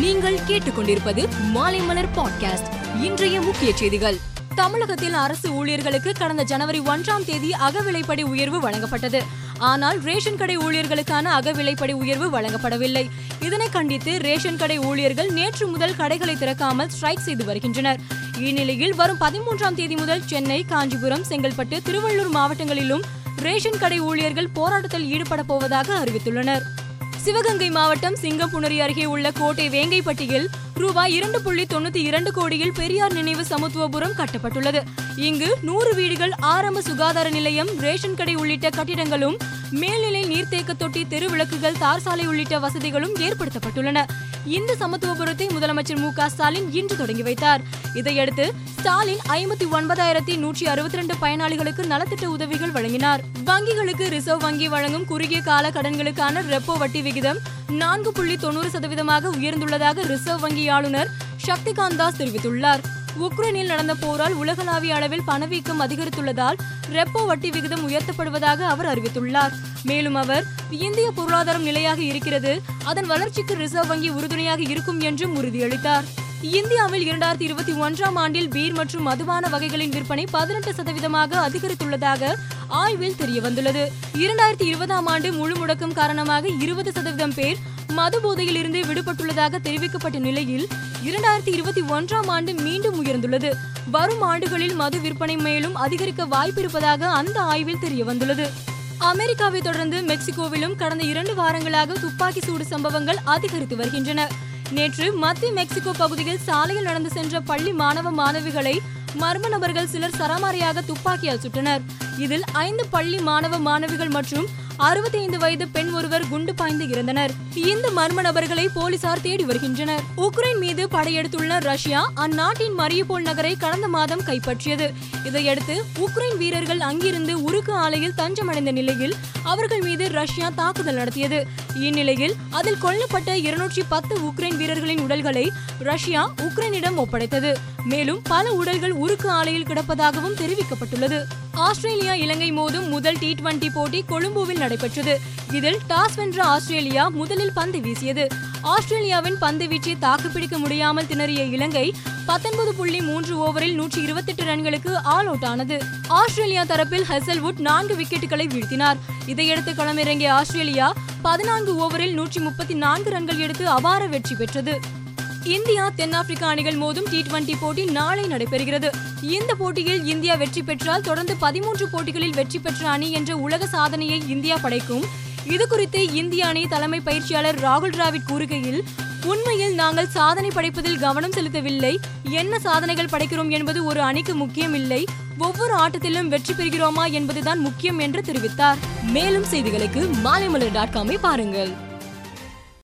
நீங்கள் கேட்டுக்கொண்டிருப்பது மாலைமலர் பாட்காஸ்ட் இன்றைய முக்கிய செய்திகள். தமிழகத்தில் அரசு ஊழியர்களுக்கு கடந்த ஜனவரி ஒன்றாம் தேதி அகவிலைப்படி உயர்வு வழங்கப்பட்டது. ஆனால் ரேஷன் கடை ஊழியர்களுக்கான அகவிலைப்படி உயர்வு வழங்கப்படவில்லை. இதனை கண்டித்து ரேஷன் கடை ஊழியர்கள் நேற்று முதல் கடைகளை திறக்காமல் ஸ்ட்ரைக் செய்து வருகின்றனர். இந்நிலையில் வரும் பதிமூன்றாம் தேதி முதல் சென்னை காஞ்சிபுரம் செங்கல்பட்டு திருவள்ளூர் மாவட்டங்களிலும் ரேஷன் கடை ஊழியர்கள் போராட்டத்தில் ஈடுபட போவதாக அறிவித்துள்ளனர். சிவகங்கை மாவட்டம் சிங்கப்புணரி அருகே உள்ள கோட்டை வேங்கைப்பட்டியில் ரூபாய் இரண்டு புள்ளி தொண்ணூத்தி இரண்டு கோடியில் பெரியார் நினைவு சமத்துவபுரம் கட்டப்பட்டுள்ளது. இங்கு நூறு வீடுகள் ஆரம்ப சுகாதார நிலையம் ரேஷன் கடை உள்ளிட்ட கட்டிடங்களும் மேல்நிலை நீர்த்தேக்க தொட்டி தெருவிளக்குகள் தார் சாலை உள்ளிட்ட வசதிகளும் ஏற்படுத்தப்பட்டுள்ளன. இந்த சமத்துவபுரத்தை முதலமைச்சர் மு க ஸ்டாலின் இன்று தொடங்கி வைத்தார். இதையடுத்து ஸ்டாலின் ஐம்பத்தி ஒன்பதாயிரத்தி நூற்றி அறுபத்தி ரெண்டு பயனாளிகளுக்கு நலத்திட்ட உதவிகள் வழங்கினார். வங்கிகளுக்கு ரிசர்வ் வங்கி வழங்கும் குறுகிய கால கடன்களுக்கான ரெப்போ வட்டி விகிதம் நான்கு புள்ளி தொண்ணூறு சதவீதமாக உயர்ந்துள்ளதாக ரிசர்வ் வங்கி ஆளுநர் சக்திகாந்த் தாஸ் தெரிவித்துள்ளார். உக்ரைனில் நடந்த போரால் உலகளாவிய அளவில் பணவீக்கம் அதிகரித்துள்ளதால் ரெப்போ வட்டி விகிதம் உயர்த்தப்படுவதாக அவர் அறிவித்துள்ளார். மேலும் அவர் இந்திய பொருளாதாரம் நிலையாக இருக்கிறது அதன் வளர்ச்சிக்கு ரிசர்வ் வங்கி உறுதுணையாக இருக்கும் என்றும் உறுதியளித்தார். இந்தியாவில் இரண்டாயிரத்தி இருபத்தி ஒன்றாம் ஆண்டில் பீர் மற்றும் மதுபான வகைகளின் விற்பனை பதினெட்டு சதவீதமாக அதிகரித்துள்ளதாக ஆய்வில் தெரியவந்துள்ளது. இரண்டாயிரத்தி இருபதாம் ஆண்டு முழு முடக்கம் காரணமாக இருபது சதவீதம் பேர் மது போதையில் இருந்து விடுபட்டுள்ளதாக தெரிவிக்கப்பட்ட நிலையில் இரண்டாயிரத்தி இருபத்தி ஒன்றாம் ஆண்டு மீண்டும் உயர்ந்துள்ளது. வரும் ஆண்டுகளில் மது விற்பனை மேலும் அதிகரிக்க வாய்ப்பிருப்பதாக அந்த ஆய்வில் தெரியவந்துள்ளது. அமெரிக்காவை தொடர்ந்து மெக்சிகோவிலும் கடந்த இரண்டு வாரங்களாக துப்பாக்கி சூடு சம்பவங்கள் அதிகரித்து வருகின்றன. நேற்று மத்திய மெக்சிகோ பகுதியில் சாலையில் நடந்து சென்ற பள்ளி மாணவ மாணவிகளை மர்ம நபர்கள் சிலர் சரமாரியாக துப்பாக்கியால் சுட்டனர். இதில் ஐந்து பள்ளி மாணவ மாணவிகள் மற்றும் அறுபத்தி ஐந்து வயது பெண் ஒருவர் குண்டு பாய்ந்து இறந்தனர். இந்த மர்ம நபர்களை போலீசார் தேடி வருகின்றனர். உக்ரைன் மீது படையெடுத்துள்ள ரஷ்யா அந்நாட்டின் மரியபோல் நகரை கடந்த மாதம் கைப்பற்றியது. இதையடுத்து உக்ரைன் வீரர்கள் அங்கிருந்து உருக்கு ஆலையில் தஞ்சமடைந்த நிலையில் அவர்கள் மீது ரஷ்யா தாக்குதல் நடத்தியது. இந்நிலையில் அதில் கொல்லப்பட்ட இருநூற்றி பத்து உக்ரைன் வீரர்களின் உடல்களை ரஷ்யா உக்ரைனிடம் ஒப்படைத்தது. மேலும் பல உடல்கள் உருக்கு ஆலையில் கிடப்பதாகவும் தெரிவிக்கப்பட்டுள்ளது. ஆஸ்திரேலியா இலங்கை மோதும் முதல் டி டுவெண்டி போட்டி கொழும்புவில் நடைபெற்றது. இதில் டாஸ் வென்ற ஆஸ்திரேலியா முதலில் பந்து வீசியது. ஆஸ்திரேலியாவின் பந்து வீச்சை தாக்குப்பிடிக்க முடியாமல் திணறிய இலங்கை பத்தொன்பது புள்ளி மூன்று ஓவரில் நூற்றி இருபத்தெட்டு ரன்களுக்கு ஆல் அவுட் ஆனது. ஆஸ்திரேலியா தரப்பில் ஹெசல்வுட் நான்கு விக்கெட்டுகளை வீழ்த்தினார். இதையடுத்து களமிறங்கிய ஆஸ்திரேலியா பதினான்கு ஓவரில் நூற்றி முப்பத்தி நான்கு ரன்கள் எடுத்து அபார வெற்றி பெற்றது. இந்தியா தென்னாப்பிரிக்கா அணிகள் மோதும் டி டுவெண்டி போட்டி நாளை நடைபெறுகிறது. இந்த போட்டியில் இந்தியா வெற்றி பெற்றால் தொடர்ந்து பதிமூன்று போட்டிகளில் வெற்றி பெற்ற அணி என்ற உலக சாதனையை இந்தியா படைக்கும். இதுகுறித்து இந்திய அணி தலைமை பயிற்சியாளர் ராகுல் டிராவிட் கூறுகையில் உண்மையில் நாங்கள் சாதனை படைப்பதில் கவனம் செலுத்தவில்லை. என்ன சாதனைகள் படைக்கிறோம் என்பது ஒரு அணிக்கு முக்கியம் இல்லை ஒவ்வொரு ஆட்டத்திலும் வெற்றி பெறுகிறோமா என்பதுதான் முக்கியம் என்று தெரிவித்தார். மேலும் செய்திகளுக்கு மாலைமலர் டாட் காமை பாருங்கள்.